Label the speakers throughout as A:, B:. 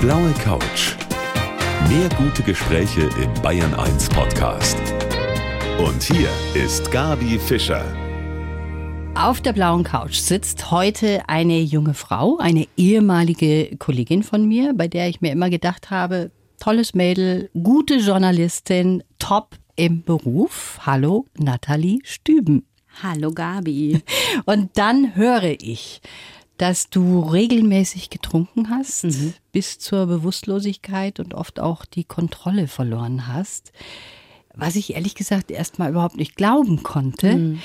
A: blaue Couch. Mehr gute Gespräche im Bayern 1 Podcast. Und hier ist Gabi Fischer.
B: Auf der blauen Couch sitzt heute eine junge Frau, eine ehemalige Kollegin von mir, bei der ich mir immer gedacht habe, tolles Mädel, gute Journalistin, top im Beruf. Hallo, Nathalie Stüben.
C: Hallo, Gabi.
B: Und dann höre ich, dass du regelmäßig getrunken hast, mhm. bis zur Bewusstlosigkeit und oft auch die Kontrolle verloren hast. Was ich ehrlich gesagt erstmal überhaupt nicht glauben konnte. Mhm.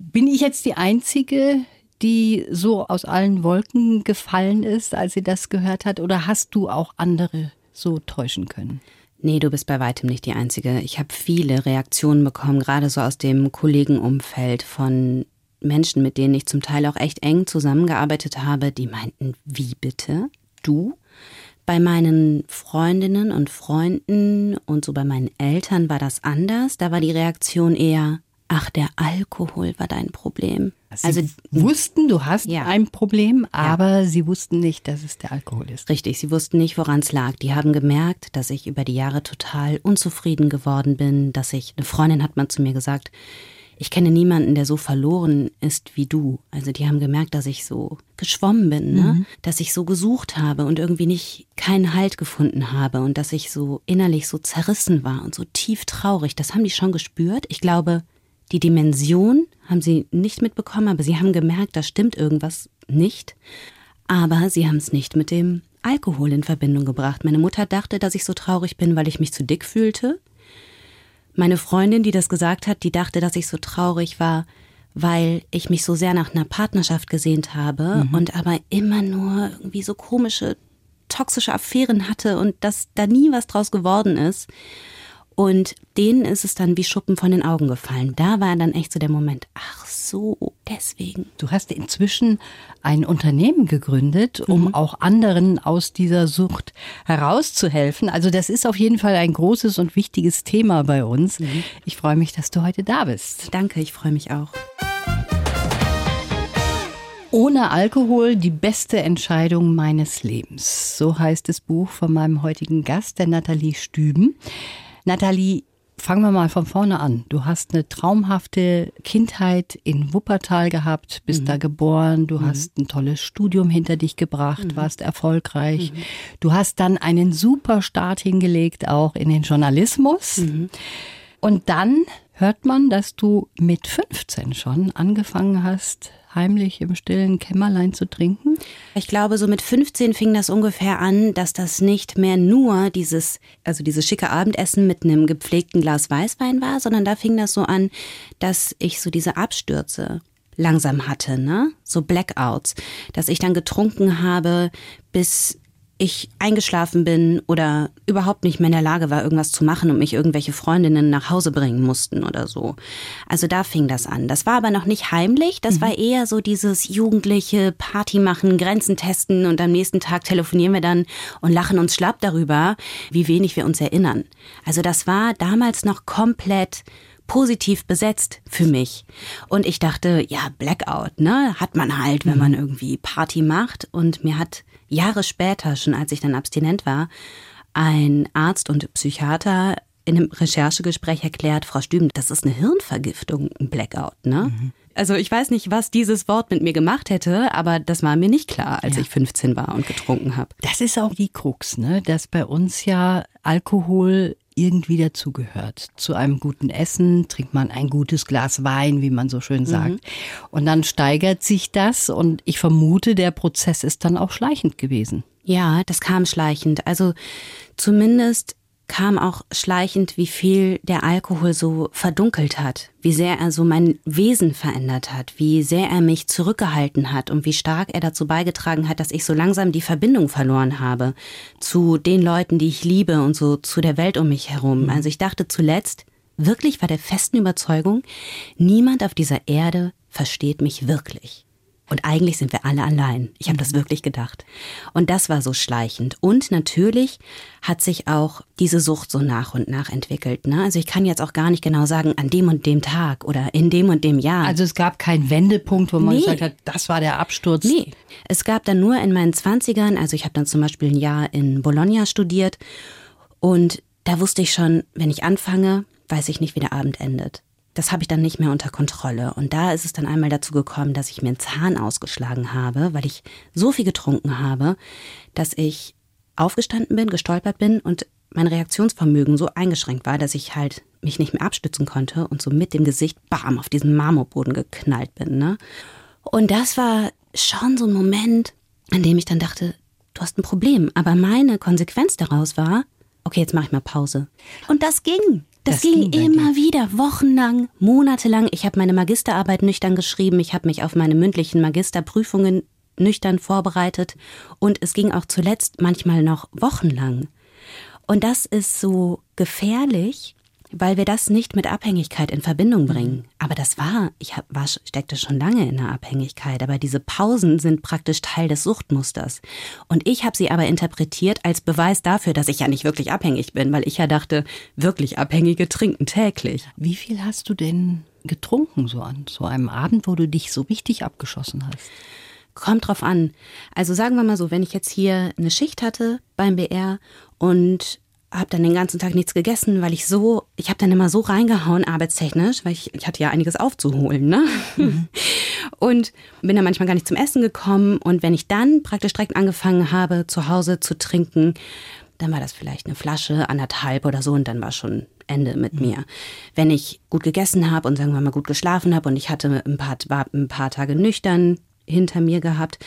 B: Bin ich jetzt die Einzige, die so aus allen Wolken gefallen ist, als sie das gehört hat? Oder hast du auch andere so täuschen können?
C: Nee, du bist bei weitem nicht die Einzige. Ich habe viele Reaktionen bekommen, gerade so aus dem Kollegenumfeld von Menschen, mit denen ich zum Teil auch echt eng zusammengearbeitet habe, die meinten, wie bitte? Du? Bei meinen Freundinnen und Freunden und so bei meinen Eltern war das anders. Da war die Reaktion eher, ach, der Alkohol war dein Problem.
B: Sie also wussten, du hast ja. ein Problem, aber ja. sie wussten nicht, dass es der Alkohol ist.
C: Richtig, sie wussten nicht, woran es lag. Die haben gemerkt, dass ich über die Jahre total unzufrieden geworden bin, dass ich, eine Freundin hat mal zu mir gesagt, ich kenne niemanden, der so verloren ist wie du. Also die haben gemerkt, dass ich so geschwommen bin, ne? Mhm. dass ich so gesucht habe und irgendwie nicht keinen Halt gefunden habe und dass ich so innerlich so zerrissen war und so tief traurig. Das haben die schon gespürt. Ich glaube, die Dimension haben sie nicht mitbekommen, aber sie haben gemerkt, da stimmt irgendwas nicht. Aber sie haben es nicht mit dem Alkohol in Verbindung gebracht. Meine Mutter dachte, dass ich so traurig bin, weil ich mich zu dick fühlte. Meine Freundin, die das gesagt hat, die dachte, dass ich so traurig war, weil ich mich so sehr nach einer Partnerschaft gesehnt habe mhm. und aber immer nur irgendwie so komische, toxische Affären hatte und dass da nie was draus geworden ist. Und denen ist es dann wie Schuppen von den Augen gefallen. Da war dann echt so der Moment, ach so, deswegen.
B: Du hast inzwischen ein Unternehmen gegründet, um mhm. auch anderen aus dieser Sucht herauszuhelfen. Also das ist auf jeden Fall ein großes und wichtiges Thema bei uns. Mhm. Ich freue mich, dass du heute da bist.
C: Danke, ich freue mich auch.
B: Ohne Alkohol die beste Entscheidung meines Lebens. So heißt das Buch von meinem heutigen Gast, der Nathalie Stüben. Nathalie, fangen wir mal von vorne an. Du hast eine traumhafte Kindheit in Wuppertal gehabt, bist mhm. da geboren, du mhm. hast ein tolles Studium hinter dich gebracht, mhm. warst erfolgreich. Mhm. Du hast dann einen super Start hingelegt, auch in den Journalismus. Mhm. Und dann hört man, dass du mit 15 schon angefangen hast, heimlich im stillen Kämmerlein zu trinken?
C: Ich glaube, so mit 15 fing das ungefähr an, dass das nicht mehr nur dieses, also dieses schicke Abendessen mit einem gepflegten Glas Weißwein war, sondern da fing das so an, dass ich so diese Abstürze langsam hatte, ne? So Blackouts, dass ich dann getrunken habe, bis ich eingeschlafen bin oder überhaupt nicht mehr in der Lage war, irgendwas zu machen und mich irgendwelche Freundinnen nach Hause bringen mussten oder so. Also da fing das an. Das war aber noch nicht heimlich, das mhm. war eher so dieses jugendliche Party machen, Grenzen testen und am nächsten Tag telefonieren wir dann und lachen uns schlapp darüber, wie wenig wir uns erinnern. Also das war damals noch komplett positiv besetzt für mich. Und ich dachte, ja, Blackout, ne, hat man halt, wenn mhm. man irgendwie Party macht. Und mir hat Jahre später, schon als ich dann abstinent war, ein Arzt und Psychiater in einem Recherchegespräch erklärt, Frau Stüben, das ist eine Hirnvergiftung, ein Blackout, ne? Mhm. Also ich weiß nicht, was dieses Wort mit mir gemacht hätte, aber das war mir nicht klar, als ja. ich 15 war und getrunken habe.
B: Das ist auch die Krux, ne? Dass bei uns ja Alkohol irgendwie dazugehört. Zu einem guten Essen trinkt man ein gutes Glas Wein, wie man so schön sagt. Mhm. Und dann steigert sich das und ich vermute, der Prozess ist dann auch schleichend gewesen.
C: Ja, das kam schleichend. Also zumindest kam auch schleichend, wie viel der Alkohol so verdunkelt hat, wie sehr er so mein Wesen verändert hat, wie sehr er mich zurückgehalten hat und wie stark er dazu beigetragen hat, dass ich so langsam die Verbindung verloren habe zu den Leuten, die ich liebe und so zu der Welt um mich herum. Mhm. Also ich dachte zuletzt, wirklich war der festen Überzeugung, niemand auf dieser Erde versteht mich wirklich. Und eigentlich sind wir alle allein. Ich habe das wirklich gedacht. Und das war so schleichend. Und natürlich hat sich auch diese Sucht so nach und nach entwickelt. Ne? Also ich kann jetzt auch gar nicht genau sagen, an dem und dem Tag oder in dem und dem Jahr.
B: Also es gab keinen Wendepunkt, wo man nee. gesagt hat, das war der Absturz.
C: Nee, es gab dann nur in meinen Zwanzigern, also ich habe dann zum Beispiel ein Jahr in Bologna studiert und da wusste ich schon, wenn ich anfange, weiß ich nicht, wie der Abend endet das habe ich dann nicht mehr unter Kontrolle. Und da ist es dann einmal dazu gekommen, dass ich mir einen Zahn ausgeschlagen habe, weil ich so viel getrunken habe, dass ich aufgestanden bin, gestolpert bin und mein Reaktionsvermögen so eingeschränkt war, dass ich halt mich nicht mehr abstützen konnte und so mit dem Gesicht bam auf diesen Marmorboden geknallt bin. Ne? Und das war schon so ein Moment, an dem ich dann dachte, du hast ein Problem. Aber meine Konsequenz daraus war, okay, jetzt mache ich mal Pause. Und das ging. Das, das ging, ging immer wieder, wochenlang, monatelang. Ich habe meine Magisterarbeit nüchtern geschrieben, ich habe mich auf meine mündlichen Magisterprüfungen nüchtern vorbereitet und es ging auch zuletzt manchmal noch wochenlang. Und das ist so gefährlich, weil wir das nicht mit Abhängigkeit in Verbindung bringen. Mhm. Aber das war, ich hab, war, steckte schon lange in der Abhängigkeit, aber diese Pausen sind praktisch Teil des Suchtmusters. Und ich habe sie aber interpretiert als Beweis dafür, dass ich ja nicht wirklich abhängig bin, weil ich ja dachte, wirklich Abhängige trinken täglich.
B: Wie viel hast du denn getrunken so an so einem Abend, wo du dich so richtig abgeschossen hast?
C: Kommt drauf an. Also sagen wir mal so, wenn ich jetzt hier eine Schicht hatte beim BR und habe dann den ganzen Tag nichts gegessen, weil ich so, ich habe dann immer so reingehauen arbeitstechnisch, weil ich, ich hatte ja einiges aufzuholen, ne? Mhm. Und bin dann manchmal gar nicht zum Essen gekommen. Und wenn ich dann praktisch direkt angefangen habe, zu Hause zu trinken, dann war das vielleicht eine Flasche, anderthalb oder so und dann war schon Ende mit mhm. mir. Wenn ich gut gegessen habe und sagen wir mal gut geschlafen habe und ich hatte ein paar, war ein paar Tage nüchtern hinter mir gehabt,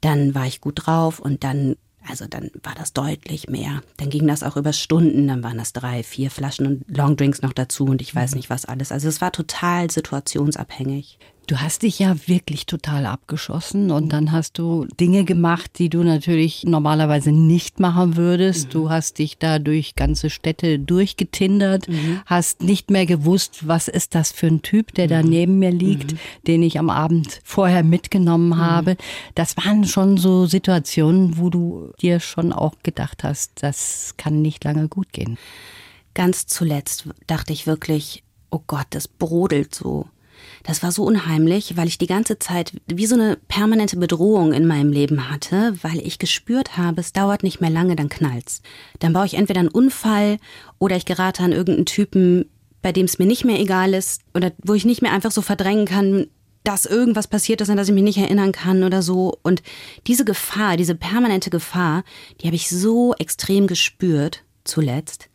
C: dann war ich gut drauf und dann also dann war das deutlich mehr. Dann ging das auch über Stunden, dann waren das drei, vier Flaschen und Longdrinks noch dazu und ich weiß mhm. nicht was alles. Also es war total situationsabhängig.
B: Du hast dich ja wirklich total abgeschossen und dann hast du Dinge gemacht, die du natürlich normalerweise nicht machen würdest. Mhm. Du hast dich da durch ganze Städte durchgetindert, mhm. hast nicht mehr gewusst, was ist das für ein Typ, der mhm. da neben mir liegt, mhm. den ich am Abend vorher mitgenommen mhm. habe. Das waren schon so Situationen, wo du dir schon auch gedacht hast, das kann nicht lange gut gehen.
C: Ganz zuletzt dachte ich wirklich, oh Gott, das brodelt so. Das war so unheimlich, weil ich die ganze Zeit wie so eine permanente Bedrohung in meinem Leben hatte, weil ich gespürt habe, es dauert nicht mehr lange, dann knallt's. Dann baue ich entweder einen Unfall oder ich gerate an irgendeinen Typen, bei dem es mir nicht mehr egal ist oder wo ich nicht mehr einfach so verdrängen kann, dass irgendwas passiert ist, an das ich mich nicht erinnern kann oder so. Und diese Gefahr, diese permanente Gefahr, die habe ich so extrem gespürt zuletzt.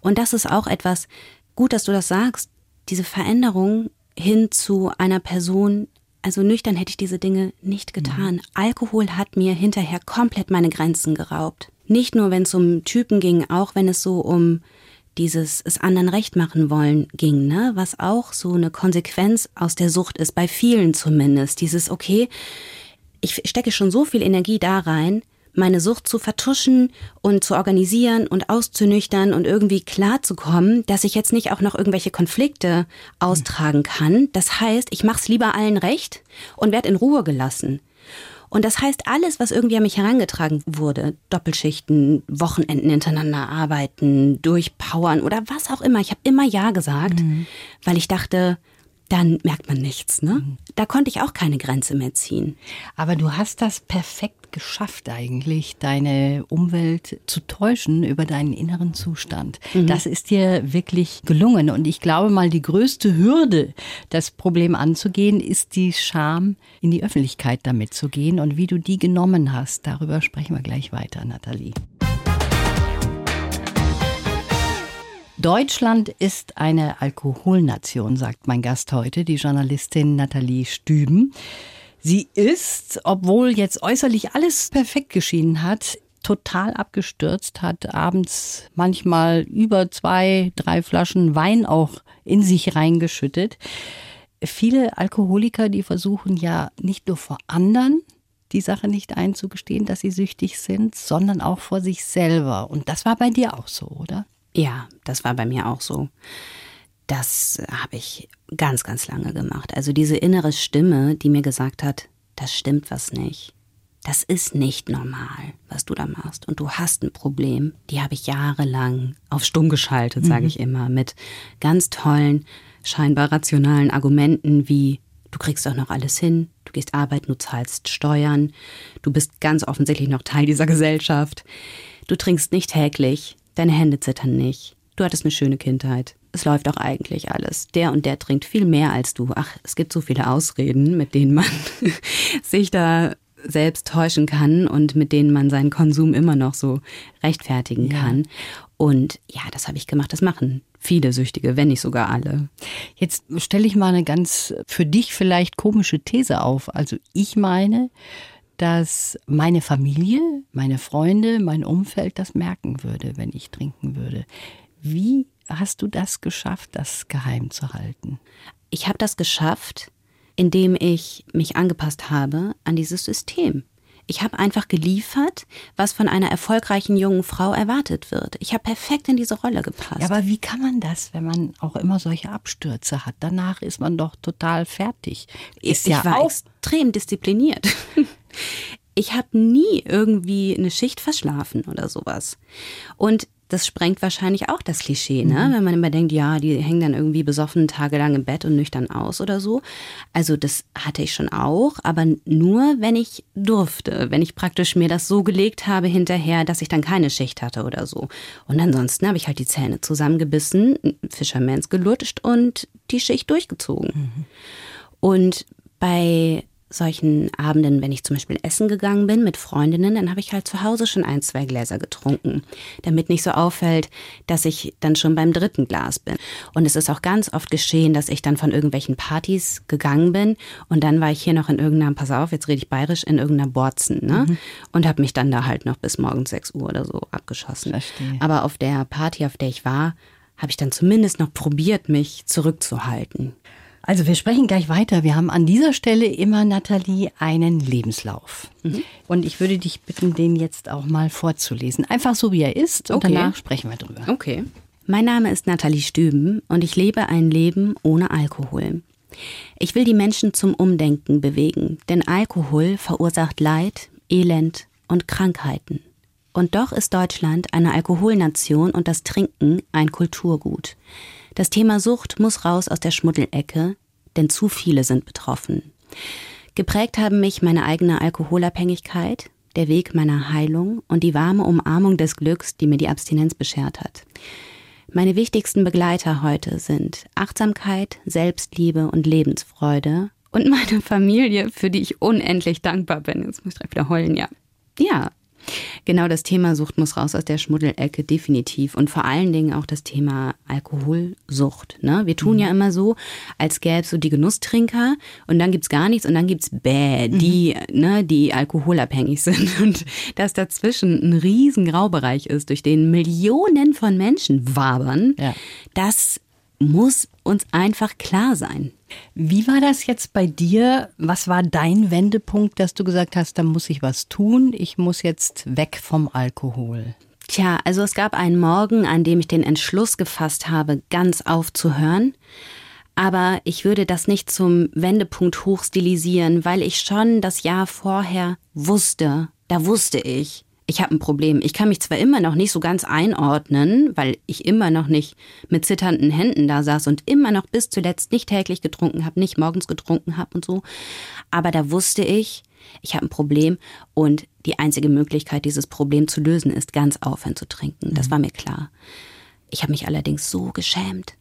C: Und das ist auch etwas, gut, dass du das sagst, diese Veränderung hin zu einer Person, also nüchtern hätte ich diese Dinge nicht getan. Mhm. Alkohol hat mir hinterher komplett meine Grenzen geraubt. Nicht nur, wenn es um Typen ging, auch wenn es so um dieses es anderen recht machen wollen ging, ne? Was auch so eine Konsequenz aus der Sucht ist, bei vielen zumindest. Dieses, okay, ich stecke schon so viel Energie da rein, meine Sucht zu vertuschen und zu organisieren und auszunüchtern und irgendwie klarzukommen, dass ich jetzt nicht auch noch irgendwelche Konflikte austragen kann. Das heißt, ich mache es lieber allen recht und werde in Ruhe gelassen. Und das heißt, alles, was irgendwie an mich herangetragen wurde, Doppelschichten, Wochenenden hintereinander arbeiten, durchpowern oder was auch immer, ich habe immer Ja gesagt, mhm. weil ich dachte, dann merkt man nichts. Ne? Mhm. Da konnte ich auch keine Grenze mehr ziehen.
B: Aber du hast das perfekt geschafft eigentlich, deine Umwelt zu täuschen über deinen inneren Zustand. Mhm. Das ist dir wirklich gelungen. Und ich glaube mal, die größte Hürde, das Problem anzugehen, ist die Scham, in die Öffentlichkeit damit zu gehen. Und wie du die genommen hast, darüber sprechen wir gleich weiter, Nathalie. Deutschland ist eine Alkoholnation, sagt mein Gast heute, die Journalistin Nathalie Stüben. Sie ist, obwohl jetzt äußerlich alles perfekt geschienen hat, total abgestürzt, hat abends manchmal über zwei, drei Flaschen Wein auch in sich reingeschüttet. Viele Alkoholiker, die versuchen ja nicht nur vor anderen die Sache nicht einzugestehen, dass sie süchtig sind, sondern auch vor sich selber. Und das war bei dir auch so, oder?
C: Ja, das war bei mir auch so. Das habe ich ganz, ganz lange gemacht. Also diese innere Stimme, die mir gesagt hat, das stimmt was nicht. Das ist nicht normal, was du da machst. Und du hast ein Problem. Die habe ich jahrelang auf stumm geschaltet, sage ich immer, mit ganz tollen, scheinbar rationalen Argumenten wie du kriegst doch noch alles hin, du gehst arbeiten, du zahlst Steuern, du bist ganz offensichtlich noch Teil dieser Gesellschaft, du trinkst nicht täglich, deine Hände zittern nicht, du hattest eine schöne Kindheit, es läuft auch eigentlich alles. Der und der trinkt viel mehr als du. Ach, es gibt so viele Ausreden, mit denen man sich da selbst täuschen kann und mit denen man seinen Konsum immer noch so rechtfertigen ja. kann. Und ja, das habe ich gemacht. Das machen viele Süchtige, wenn nicht sogar alle.
B: Jetzt stelle ich mal eine ganz für dich vielleicht komische These auf. Also ich meine, dass meine Familie, meine Freunde, mein Umfeld das merken würde, wenn ich trinken würde. Wie hast du das geschafft, das geheim zu halten?
C: Ich habe das geschafft, indem ich mich angepasst habe an dieses System. Ich habe einfach geliefert, was von einer erfolgreichen jungen Frau erwartet wird. Ich habe perfekt in diese Rolle gepasst.
B: Ja, aber wie kann man das, wenn man auch immer solche Abstürze hat? Danach ist man doch total fertig.
C: Ist ich ja war auch extrem diszipliniert. Ich habe nie irgendwie eine Schicht verschlafen oder sowas. Und das sprengt wahrscheinlich auch das Klischee, ne? Mhm. wenn man immer denkt, ja, die hängen dann irgendwie besoffen tagelang im Bett und nüchtern aus oder so. Also das hatte ich schon auch, aber nur, wenn ich durfte, wenn ich praktisch mir das so gelegt habe hinterher, dass ich dann keine Schicht hatte oder so. Und ansonsten habe ich halt die Zähne zusammengebissen, Fischermans gelutscht und die Schicht durchgezogen. Mhm. Und bei solchen Abenden, wenn ich zum Beispiel essen gegangen bin mit Freundinnen, dann habe ich halt zu Hause schon ein, zwei Gläser getrunken, damit nicht so auffällt, dass ich dann schon beim dritten Glas bin. Und es ist auch ganz oft geschehen, dass ich dann von irgendwelchen Partys gegangen bin und dann war ich hier noch in irgendeiner, pass auf, jetzt rede ich bayerisch, in irgendeiner Borzen, ne? Mhm. Und habe mich dann da halt noch bis morgens 6 Uhr oder so abgeschossen. Verstehe. Aber auf der Party, auf der ich war, habe ich dann zumindest noch probiert, mich zurückzuhalten.
B: Also wir sprechen gleich weiter. Wir haben an dieser Stelle immer, Nathalie, einen Lebenslauf. Mhm. Und ich würde dich bitten, den jetzt auch mal vorzulesen. Einfach so, wie er ist. Und okay. danach sprechen wir drüber.
C: Okay. Mein Name ist Nathalie Stüben und ich lebe ein Leben ohne Alkohol. Ich will die Menschen zum Umdenken bewegen, denn Alkohol verursacht Leid, Elend und Krankheiten. Und doch ist Deutschland eine Alkoholnation und das Trinken ein Kulturgut. Das Thema Sucht muss raus aus der Schmuddelecke, denn zu viele sind betroffen. Geprägt haben mich meine eigene Alkoholabhängigkeit, der Weg meiner Heilung und die warme Umarmung des Glücks, die mir die Abstinenz beschert hat. Meine wichtigsten Begleiter heute sind Achtsamkeit, Selbstliebe und Lebensfreude und meine Familie, für die ich unendlich dankbar bin. Jetzt muss ich direkt wieder heulen, ja. Ja, Genau das Thema Sucht muss raus aus der Schmuddelecke, definitiv. Und vor allen Dingen auch das Thema Alkoholsucht. Ne? Wir tun mhm. ja immer so, als gäbe es so die Genusstrinker und dann gibt's gar nichts und dann gibt's Bäh, mhm. die, mhm. ne, die alkoholabhängig sind. Und dass dazwischen ein riesen Graubereich ist, durch den Millionen von Menschen wabern, ja. das muss uns einfach klar sein.
B: Wie war das jetzt bei dir? Was war dein Wendepunkt, dass du gesagt hast, da muss ich was tun? Ich muss jetzt weg vom Alkohol.
C: Tja, also es gab einen Morgen, an dem ich den Entschluss gefasst habe, ganz aufzuhören. Aber ich würde das nicht zum Wendepunkt hochstilisieren, weil ich schon das Jahr vorher wusste, da wusste ich, ich habe ein Problem. Ich kann mich zwar immer noch nicht so ganz einordnen, weil ich immer noch nicht mit zitternden Händen da saß und immer noch bis zuletzt nicht täglich getrunken habe, nicht morgens getrunken habe und so, aber da wusste ich, ich habe ein Problem und die einzige Möglichkeit, dieses Problem zu lösen, ist ganz aufhören zu trinken. Das mhm. war mir klar. Ich habe mich allerdings so geschämt.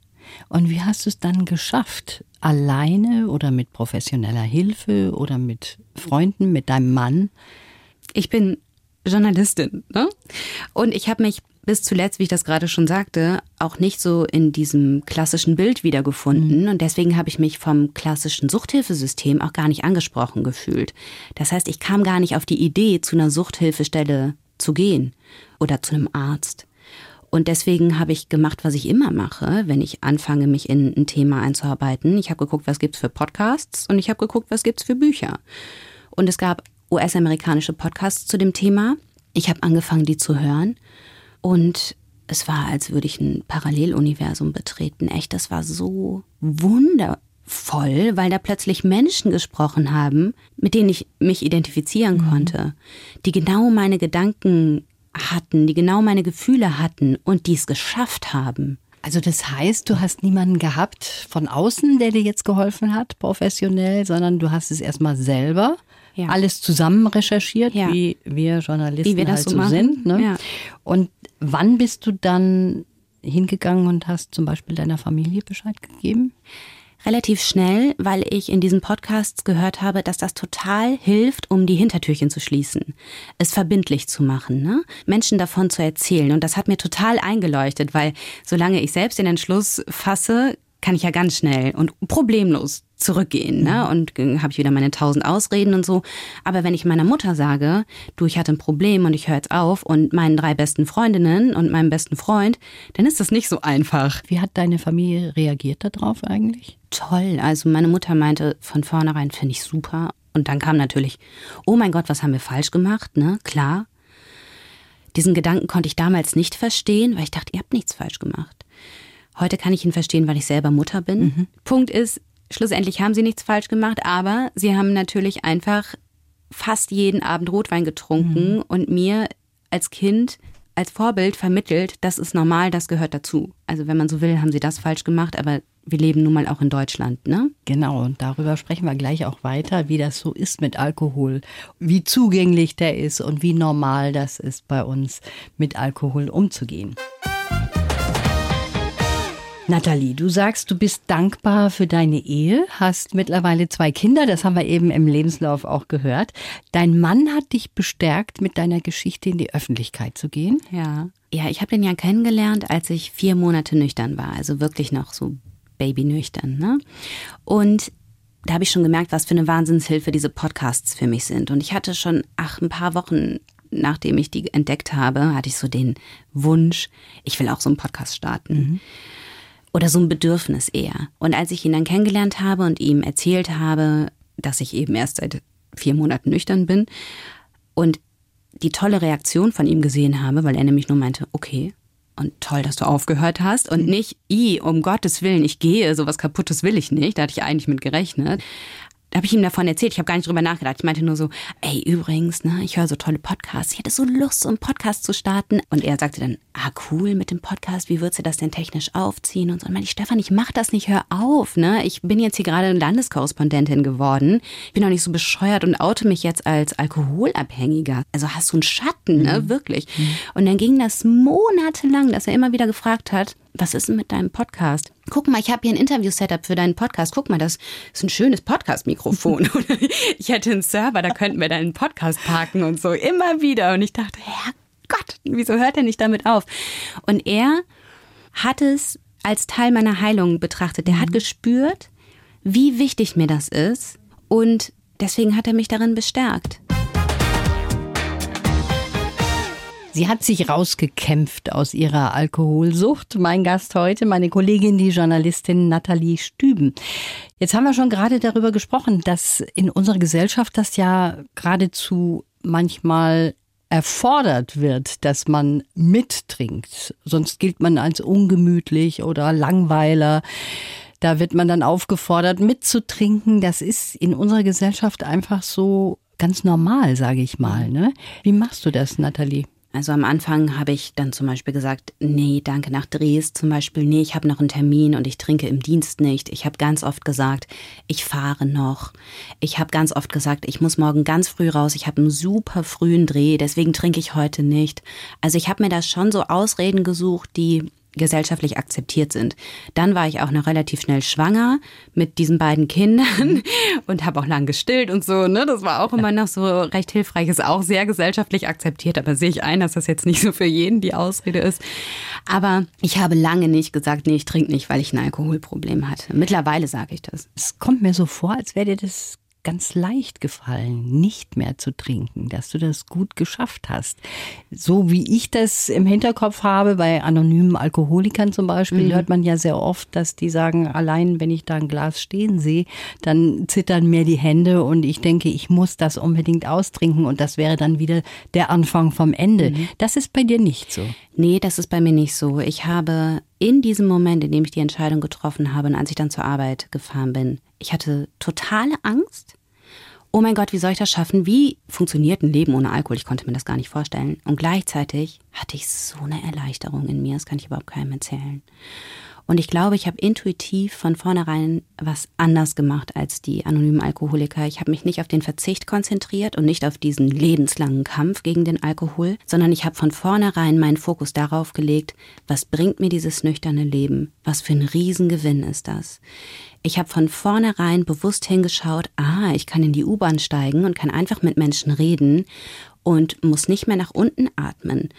B: Und wie hast du es dann geschafft? Alleine oder mit professioneller Hilfe oder mit Freunden, mit deinem Mann?
C: Ich bin Journalistin. Ne? Und ich habe mich bis zuletzt, wie ich das gerade schon sagte, auch nicht so in diesem klassischen Bild wiedergefunden. Mhm. Und deswegen habe ich mich vom klassischen Suchthilfesystem auch gar nicht angesprochen gefühlt. Das heißt, ich kam gar nicht auf die Idee, zu einer Suchthilfestelle zu gehen oder zu einem Arzt. Und deswegen habe ich gemacht, was ich immer mache, wenn ich anfange, mich in ein Thema einzuarbeiten. Ich habe geguckt, was gibt's für Podcasts und ich habe geguckt, was gibt's für Bücher. Und es gab US-amerikanische Podcasts zu dem Thema. Ich habe angefangen, die zu hören und es war, als würde ich ein Paralleluniversum betreten. Echt, das war so wundervoll voll, weil da plötzlich Menschen gesprochen haben, mit denen ich mich identifizieren mhm. konnte, die genau meine Gedanken hatten, die genau meine Gefühle hatten und die es geschafft haben.
B: Also das heißt, du hast niemanden gehabt von außen, der dir jetzt geholfen hat, professionell, sondern du hast es erstmal selber ja. alles zusammen recherchiert, ja. wie wir Journalisten wie wir halt so, so sind. Ne? Ja. Und wann bist du dann hingegangen und hast zum Beispiel deiner Familie Bescheid gegeben?
C: relativ schnell, weil ich in diesen Podcasts gehört habe, dass das total hilft, um die Hintertürchen zu schließen, es verbindlich zu machen, ne? Menschen davon zu erzählen. Und das hat mir total eingeleuchtet, weil solange ich selbst den Entschluss fasse, kann ich ja ganz schnell und problemlos zurückgehen, ne? Mhm. Und habe ich wieder meine tausend Ausreden und so. Aber wenn ich meiner Mutter sage, du, ich hatte ein Problem und ich höre jetzt auf und meinen drei besten Freundinnen und meinem besten Freund, dann ist das nicht so einfach.
B: Wie hat deine Familie reagiert darauf eigentlich?
C: Toll. Also meine Mutter meinte von vornherein, finde ich super. Und dann kam natürlich, oh mein Gott, was haben wir falsch gemacht, ne? Klar. Diesen Gedanken konnte ich damals nicht verstehen, weil ich dachte, ihr habt nichts falsch gemacht. Heute kann ich ihn verstehen, weil ich selber Mutter bin. Mhm. Punkt ist, schlussendlich haben sie nichts falsch gemacht, aber sie haben natürlich einfach fast jeden Abend Rotwein getrunken mhm. und mir als Kind als Vorbild vermittelt, das ist normal, das gehört dazu. Also wenn man so will, haben sie das falsch gemacht, aber wir leben nun mal auch in Deutschland, ne?
B: Genau, und darüber sprechen wir gleich auch weiter, wie das so ist mit Alkohol, wie zugänglich der ist und wie normal das ist bei uns mit Alkohol umzugehen. Nathalie, du sagst, du bist dankbar für deine Ehe, hast mittlerweile zwei Kinder, das haben wir eben im Lebenslauf auch gehört. Dein Mann hat dich bestärkt, mit deiner Geschichte in die Öffentlichkeit zu gehen.
C: Ja. Ja, ich habe den ja kennengelernt, als ich vier Monate nüchtern war, also wirklich noch so babynüchtern. Ne? Und da habe ich schon gemerkt, was für eine Wahnsinnshilfe diese Podcasts für mich sind. Und ich hatte schon, ach, ein paar Wochen nachdem ich die entdeckt habe, hatte ich so den Wunsch, ich will auch so einen Podcast starten. Mhm oder so ein Bedürfnis eher. Und als ich ihn dann kennengelernt habe und ihm erzählt habe, dass ich eben erst seit vier Monaten nüchtern bin und die tolle Reaktion von ihm gesehen habe, weil er nämlich nur meinte, okay, und toll, dass du aufgehört hast und mhm. nicht, i, um Gottes Willen, ich gehe, sowas kaputtes will ich nicht, da hatte ich eigentlich mit gerechnet habe ich ihm davon erzählt. Ich habe gar nicht drüber nachgedacht. Ich meinte nur so, ey, übrigens, ne, ich höre so tolle Podcasts. Ich hätte so Lust, so einen Podcast zu starten. Und er sagte dann, ah, cool mit dem Podcast. Wie würdest du das denn technisch aufziehen? Und so. Und meinte ich, Stefan, ich mach das nicht, hör auf, ne. Ich bin jetzt hier gerade Landeskorrespondentin geworden. Ich bin auch nicht so bescheuert und oute mich jetzt als Alkoholabhängiger. Also hast du einen Schatten, ne, mhm. wirklich. Mhm. Und dann ging das monatelang, dass er immer wieder gefragt hat, was ist denn mit deinem Podcast? Guck mal, ich habe hier ein Interview-Setup für deinen Podcast. Guck mal, das ist ein schönes Podcast-Mikrofon. ich hätte einen Server, da könnten wir deinen Podcast parken und so. Immer wieder. Und ich dachte, Herrgott, wieso hört er nicht damit auf? Und er hat es als Teil meiner Heilung betrachtet. Der mhm. hat gespürt, wie wichtig mir das ist. Und deswegen hat er mich darin bestärkt.
B: Sie hat sich rausgekämpft aus ihrer Alkoholsucht. Mein Gast heute, meine Kollegin, die Journalistin Nathalie Stüben. Jetzt haben wir schon gerade darüber gesprochen, dass in unserer Gesellschaft das ja geradezu manchmal erfordert wird, dass man mittrinkt. Sonst gilt man als ungemütlich oder Langweiler. Da wird man dann aufgefordert, mitzutrinken. Das ist in unserer Gesellschaft einfach so ganz normal, sage ich mal. Ne? Wie machst du das, Nathalie?
C: Also am Anfang habe ich dann zum Beispiel gesagt, nee, danke nach Dres, zum Beispiel, nee, ich habe noch einen Termin und ich trinke im Dienst nicht. Ich habe ganz oft gesagt, ich fahre noch. Ich habe ganz oft gesagt, ich muss morgen ganz früh raus, ich habe einen super frühen Dreh, deswegen trinke ich heute nicht. Also ich habe mir da schon so Ausreden gesucht, die gesellschaftlich akzeptiert sind. Dann war ich auch noch relativ schnell schwanger mit diesen beiden Kindern und habe auch lang gestillt und so. Ne? Das war auch immer noch so recht hilfreich. Ist auch sehr gesellschaftlich akzeptiert, aber sehe ich ein, dass das jetzt nicht so für jeden die Ausrede ist. Aber ich habe lange nicht gesagt, nee, ich trinke nicht, weil ich ein Alkoholproblem hatte. Mittlerweile sage ich das.
B: Es kommt mir so vor, als wäre dir das ganz leicht gefallen, nicht mehr zu trinken, dass du das gut geschafft hast. So wie ich das im Hinterkopf habe, bei anonymen Alkoholikern zum Beispiel, mhm. hört man ja sehr oft, dass die sagen, allein wenn ich da ein Glas stehen sehe, dann zittern mir die Hände und ich denke, ich muss das unbedingt austrinken und das wäre dann wieder der Anfang vom Ende. Mhm. Das ist bei dir nicht so.
C: Nee, das ist bei mir nicht so. Ich habe in diesem Moment, in dem ich die Entscheidung getroffen habe und als ich dann zur Arbeit gefahren bin, ich hatte totale Angst. Oh mein Gott, wie soll ich das schaffen? Wie funktioniert ein Leben ohne Alkohol? Ich konnte mir das gar nicht vorstellen. Und gleichzeitig hatte ich so eine Erleichterung in mir, das kann ich überhaupt keinem erzählen. Und ich glaube, ich habe intuitiv von vornherein was anders gemacht als die anonymen Alkoholiker. Ich habe mich nicht auf den Verzicht konzentriert und nicht auf diesen lebenslangen Kampf gegen den Alkohol, sondern ich habe von vornherein meinen Fokus darauf gelegt, was bringt mir dieses nüchterne Leben? Was für ein Riesengewinn ist das? Ich habe von vornherein bewusst hingeschaut, ah, ich kann in die U-Bahn steigen und kann einfach mit Menschen reden und muss nicht mehr nach unten atmen,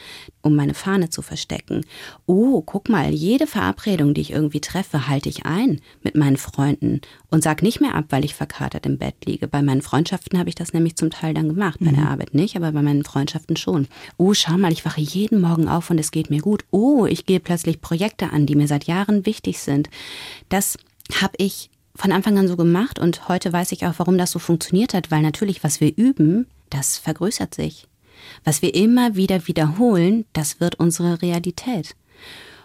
C: um meine Fahne zu verstecken. Oh, guck mal, jede Verabredung, die ich irgendwie treffe, halte ich ein mit meinen Freunden und sag nicht mehr ab, weil ich verkatert im Bett liege. Bei meinen Freundschaften habe ich das nämlich zum Teil dann gemacht, bei mhm. der Arbeit nicht, aber bei meinen Freundschaften schon. Oh, schau mal, ich wache jeden Morgen auf und es geht mir gut. Oh, ich gehe plötzlich Projekte an, die mir seit Jahren wichtig sind. Das habe ich von Anfang an so gemacht und heute weiß ich auch, warum das so funktioniert hat, weil natürlich, was wir üben, das vergrößert sich. Was wir immer wieder wiederholen, das wird unsere Realität.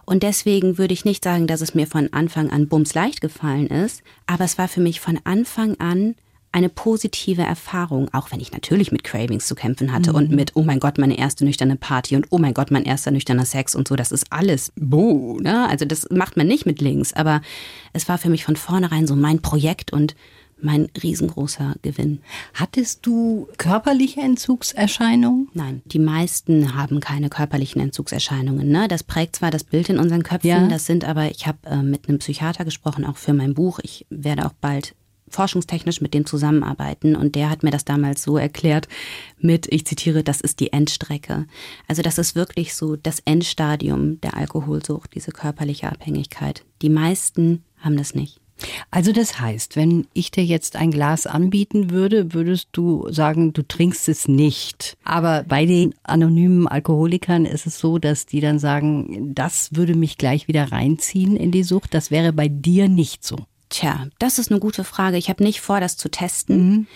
C: Und deswegen würde ich nicht sagen, dass es mir von Anfang an bums leicht gefallen ist, aber es war für mich von Anfang an eine positive Erfahrung, auch wenn ich natürlich mit Cravings zu kämpfen hatte mhm. und mit, oh mein Gott, meine erste nüchterne Party und oh mein Gott, mein erster nüchterner Sex und so, das ist alles buh, ne? Also das macht man nicht mit links, aber es war für mich von vornherein so mein Projekt und mein riesengroßer Gewinn.
B: Hattest du körperliche Entzugserscheinungen?
C: Nein, die meisten haben keine körperlichen Entzugserscheinungen. Ne? Das prägt zwar das Bild in unseren Köpfen, ja. das sind aber, ich habe äh, mit einem Psychiater gesprochen, auch für mein Buch. Ich werde auch bald forschungstechnisch mit dem zusammenarbeiten und der hat mir das damals so erklärt mit, ich zitiere, das ist die Endstrecke. Also das ist wirklich so das Endstadium der Alkoholsucht, diese körperliche Abhängigkeit. Die meisten haben das nicht.
B: Also das heißt, wenn ich dir jetzt ein Glas anbieten würde, würdest du sagen, du trinkst es nicht. Aber bei den anonymen Alkoholikern ist es so, dass die dann sagen, das würde mich gleich wieder reinziehen in die Sucht. Das wäre bei dir nicht so.
C: Tja, das ist eine gute Frage. Ich habe nicht vor, das zu testen. Mhm.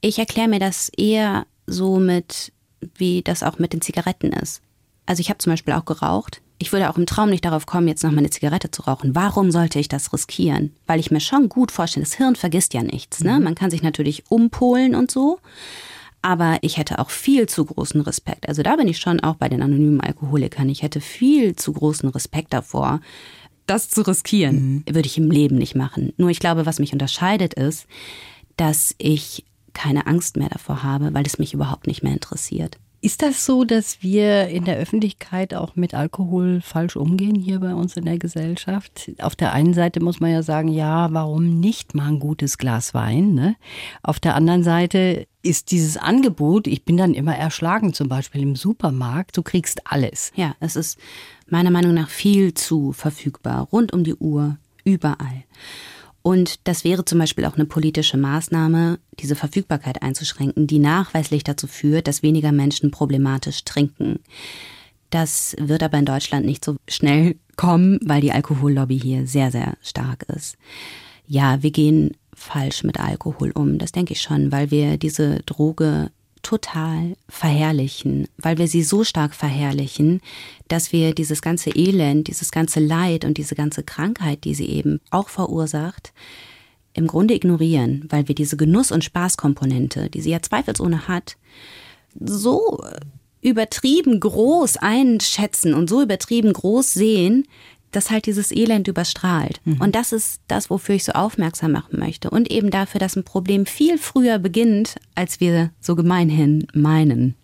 C: Ich erkläre mir das eher so mit, wie das auch mit den Zigaretten ist. Also ich habe zum Beispiel auch geraucht ich würde auch im Traum nicht darauf kommen, jetzt noch mal eine Zigarette zu rauchen. Warum sollte ich das riskieren? Weil ich mir schon gut vorstelle, das Hirn vergisst ja nichts. Ne? Mhm. Man kann sich natürlich umpolen und so. Aber ich hätte auch viel zu großen Respekt. Also da bin ich schon auch bei den anonymen Alkoholikern. Ich hätte viel zu großen Respekt davor, das zu riskieren. Mhm. Würde ich im Leben nicht machen. Nur ich glaube, was mich unterscheidet ist, dass ich keine Angst mehr davor habe, weil es mich überhaupt nicht mehr interessiert.
B: Ist das so, dass wir in der Öffentlichkeit auch mit Alkohol falsch umgehen hier bei uns in der Gesellschaft? Auf der einen Seite muss man ja sagen, ja, warum nicht mal ein gutes Glas Wein? Ne? Auf der anderen Seite ist dieses Angebot, ich bin dann immer erschlagen, zum Beispiel im Supermarkt, du kriegst alles.
C: Ja, es ist meiner Meinung nach viel zu verfügbar, rund um die Uhr, überall. Und das wäre zum Beispiel auch eine politische Maßnahme, diese Verfügbarkeit einzuschränken, die nachweislich dazu führt, dass weniger Menschen problematisch trinken. Das wird aber in Deutschland nicht so schnell kommen, weil die Alkohollobby hier sehr, sehr stark ist. Ja, wir gehen falsch mit Alkohol um, das denke ich schon, weil wir diese Droge total verherrlichen, weil wir sie so stark verherrlichen, dass wir dieses ganze Elend, dieses ganze Leid und diese ganze Krankheit, die sie eben auch verursacht, im Grunde ignorieren, weil wir diese Genuss- und Spaßkomponente, die sie ja zweifelsohne hat, so übertrieben groß einschätzen und so übertrieben groß sehen, dass halt dieses Elend überstrahlt. Mhm. Und das ist das, wofür ich so aufmerksam machen möchte. Und eben dafür, dass ein Problem viel früher beginnt, als wir so gemeinhin meinen.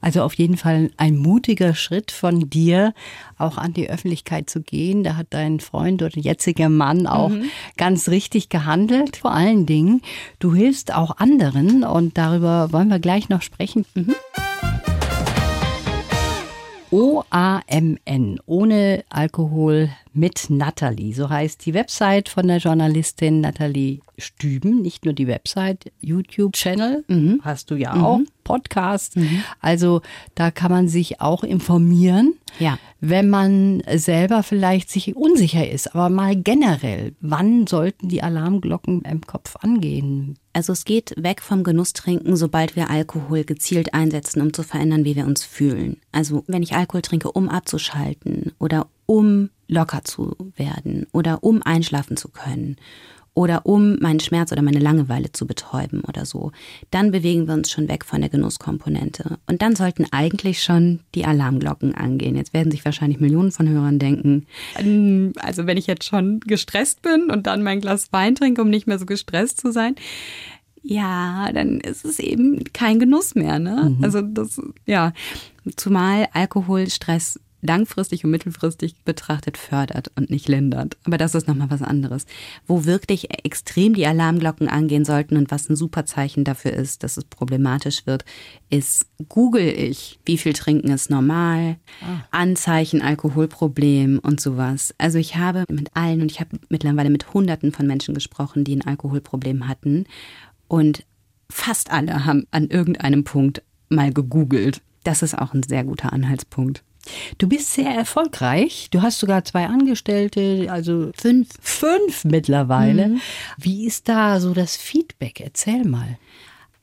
B: Also auf jeden Fall ein mutiger Schritt von dir, auch an die Öffentlichkeit zu gehen. Da hat dein Freund oder jetziger Mann auch mhm. ganz richtig gehandelt. Vor allen Dingen, du hilfst auch anderen und darüber wollen wir gleich noch sprechen. Mhm. O-A-M-N, ohne Alkohol mit Natalie. So heißt die Website von der Journalistin Natalie Stüben. Nicht nur die Website, YouTube-Channel mhm. hast du ja mhm. auch, Podcast. Mhm. Also da kann man sich auch informieren, ja. wenn man selber vielleicht sich unsicher ist. Aber mal generell, wann sollten die Alarmglocken im Kopf angehen?
C: Also es geht weg vom Genusstrinken, sobald wir Alkohol gezielt einsetzen, um zu verändern, wie wir uns fühlen. Also wenn ich Alkohol trinke, um abzuschalten oder um locker zu werden oder um einschlafen zu können oder um meinen Schmerz oder meine Langeweile zu betäuben oder so, dann bewegen wir uns schon weg von der Genusskomponente. Und dann sollten eigentlich schon die Alarmglocken angehen. Jetzt werden sich wahrscheinlich Millionen von Hörern denken, ähm, also wenn ich jetzt schon gestresst bin und dann mein Glas Wein trinke, um nicht mehr so gestresst zu sein, ja, dann ist es eben kein Genuss mehr. Ne? Mhm. Also das, ja, zumal Alkohol Stress langfristig und mittelfristig betrachtet fördert und nicht lindert. Aber das ist nochmal was anderes. Wo wirklich extrem die Alarmglocken angehen sollten und was ein super Zeichen dafür ist, dass es problematisch wird, ist, google ich, wie viel trinken ist normal, ah. Anzeichen, Alkoholproblem und sowas. Also ich habe mit allen und ich habe mittlerweile mit Hunderten von Menschen gesprochen, die ein Alkoholproblem hatten und fast alle haben an irgendeinem Punkt mal gegoogelt. Das ist auch ein sehr guter Anhaltspunkt.
B: Du bist sehr erfolgreich. Du hast sogar zwei Angestellte, also fünf, fünf mittlerweile. Mhm. Wie ist da so das Feedback? Erzähl mal.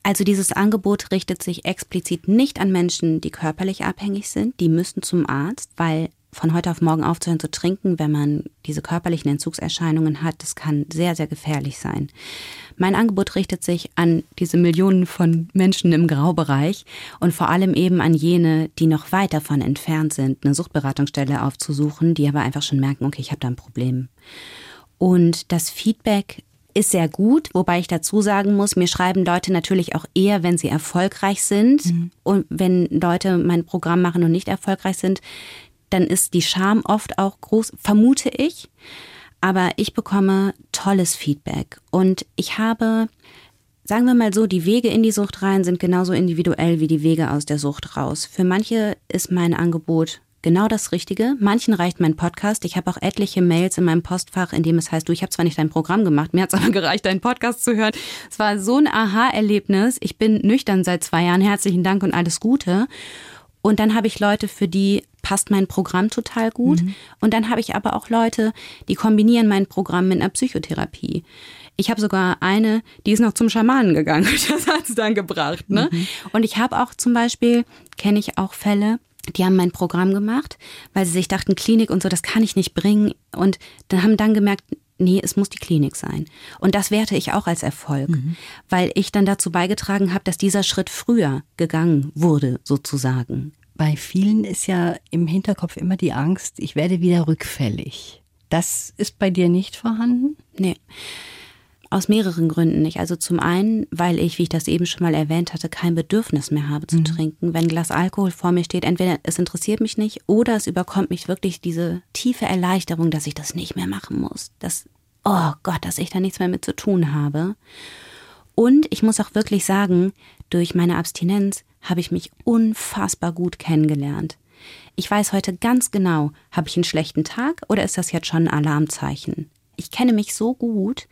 C: Also dieses Angebot richtet sich explizit nicht an Menschen, die körperlich abhängig sind. Die müssen zum Arzt, weil von heute auf morgen aufzuhören zu trinken, wenn man diese körperlichen Entzugserscheinungen hat, das kann sehr, sehr gefährlich sein. Mein Angebot richtet sich an diese Millionen von Menschen im Graubereich und vor allem eben an jene, die noch weit davon entfernt sind, eine Suchtberatungsstelle aufzusuchen, die aber einfach schon merken, okay, ich habe da ein Problem. Und das Feedback ist sehr gut, wobei ich dazu sagen muss, mir schreiben Leute natürlich auch eher, wenn sie erfolgreich sind. Mhm. Und wenn Leute mein Programm machen und nicht erfolgreich sind, dann ist die Scham oft auch groß, vermute ich. Aber ich bekomme tolles Feedback und ich habe, sagen wir mal so, die Wege in die Sucht rein sind genauso individuell wie die Wege aus der Sucht raus. Für manche ist mein Angebot genau das Richtige. Manchen reicht mein Podcast. Ich habe auch etliche Mails in meinem Postfach, in dem es heißt, du, ich habe zwar nicht dein Programm gemacht, mir hat es aber gereicht, deinen Podcast zu hören. Es war so ein Aha-Erlebnis. Ich bin nüchtern seit zwei Jahren. Herzlichen Dank und alles Gute. Und dann habe ich Leute, für die passt mein Programm total gut. Mhm. Und dann habe ich aber auch Leute, die kombinieren mein Programm mit einer Psychotherapie. Ich habe sogar eine, die ist noch zum Schamanen gegangen. Das hat es dann gebracht. Ne? Mhm. Und ich habe auch zum Beispiel, kenne ich auch Fälle, die haben mein Programm gemacht, weil sie sich dachten, Klinik und so, das kann ich nicht bringen. Und dann haben dann gemerkt, nee, es muss die Klinik sein. Und das werte ich auch als Erfolg, mhm. weil ich dann dazu beigetragen habe, dass dieser Schritt früher gegangen wurde, sozusagen
B: bei vielen ist ja im Hinterkopf immer die Angst, ich werde wieder rückfällig. Das ist bei dir nicht vorhanden?
C: Nee. Aus mehreren Gründen nicht. Also zum einen, weil ich, wie ich das eben schon mal erwähnt hatte, kein Bedürfnis mehr habe zu mhm. trinken. Wenn ein Glas Alkohol vor mir steht, entweder es interessiert mich nicht oder es überkommt mich wirklich diese tiefe Erleichterung, dass ich das nicht mehr machen muss. Dass, oh Gott, dass ich da nichts mehr mit zu tun habe. Und ich muss auch wirklich sagen, durch meine Abstinenz habe ich mich unfassbar gut kennengelernt. Ich weiß heute ganz genau, habe ich einen schlechten Tag oder ist das jetzt schon ein Alarmzeichen? Ich kenne mich so gut,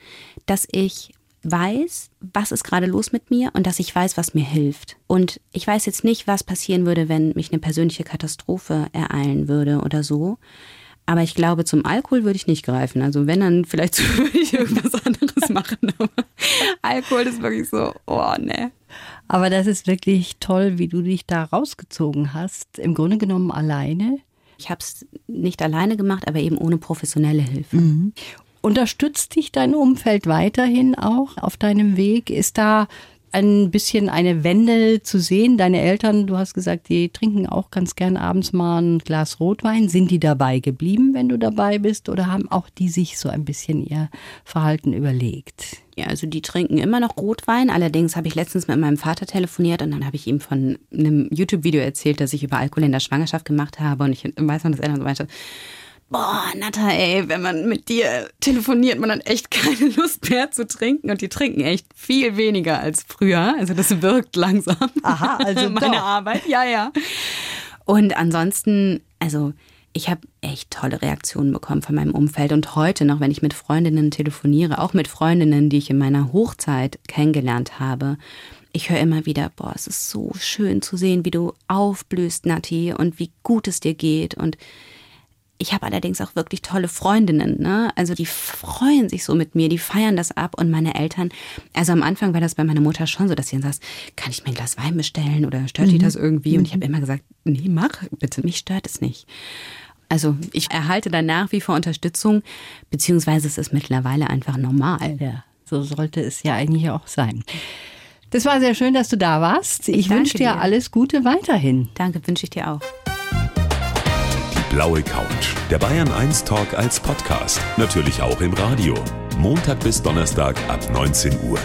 C: dass ich weiß, was ist gerade los mit mir und dass ich weiß, was mir hilft. Und ich weiß jetzt nicht, was passieren würde, wenn mich eine persönliche Katastrophe ereilen würde oder so. Aber ich glaube, zum Alkohol würde ich nicht greifen. Also wenn, dann vielleicht würde ich irgendwas anderes machen. Aber Alkohol ist wirklich so, oh ne.
B: Aber das ist wirklich toll, wie du dich da rausgezogen hast. Im Grunde genommen alleine.
C: Ich habe es nicht alleine gemacht, aber eben ohne professionelle Hilfe. Mhm.
B: Unterstützt dich dein Umfeld weiterhin auch auf deinem Weg? Ist da ein bisschen eine Wende zu sehen? Deine Eltern, du hast gesagt, die trinken auch ganz gern abends mal ein Glas Rotwein. Sind die dabei geblieben, wenn du dabei bist? Oder haben auch die sich so ein bisschen ihr Verhalten überlegt?
C: Ja, also die trinken immer noch Rotwein. Allerdings habe ich letztens mit meinem Vater telefoniert und dann habe ich ihm von einem YouTube-Video erzählt, das ich über Alkohol in der Schwangerschaft gemacht habe. Und ich weiß noch, dass er dann so meinte, boah, Natta, ey, wenn man mit dir telefoniert, man hat echt keine Lust mehr zu trinken und die trinken echt viel weniger als früher. Also das wirkt langsam.
B: Aha, also
C: meine doch. Arbeit, ja, ja. Und ansonsten, also ich habe echt tolle Reaktionen bekommen von meinem Umfeld und heute noch, wenn ich mit Freundinnen telefoniere, auch mit Freundinnen, die ich in meiner Hochzeit kennengelernt habe, ich höre immer wieder, boah, es ist so schön zu sehen, wie du aufblühst, Nati, und wie gut es dir geht und ich habe allerdings auch wirklich tolle Freundinnen, ne? Also die freuen sich so mit mir, die feiern das ab und meine Eltern, also am Anfang war das bei meiner Mutter schon so, dass sie dann sagt, kann ich mir ein Glas Wein bestellen oder stört mhm. die das irgendwie? Und ich habe mhm. immer gesagt, nee, mach, bitte, mich stört es nicht. Also ich erhalte da nach wie vor Unterstützung, beziehungsweise es ist mittlerweile einfach normal.
B: Ja, so sollte es ja eigentlich auch sein. Das war sehr schön, dass du da warst. Ich, ich wünsche dir, dir alles Gute weiterhin.
C: Danke, wünsche ich dir auch.
A: Die blaue Couch, der Bayern 1 Talk als Podcast, natürlich auch im Radio. Montag bis Donnerstag ab 19 Uhr.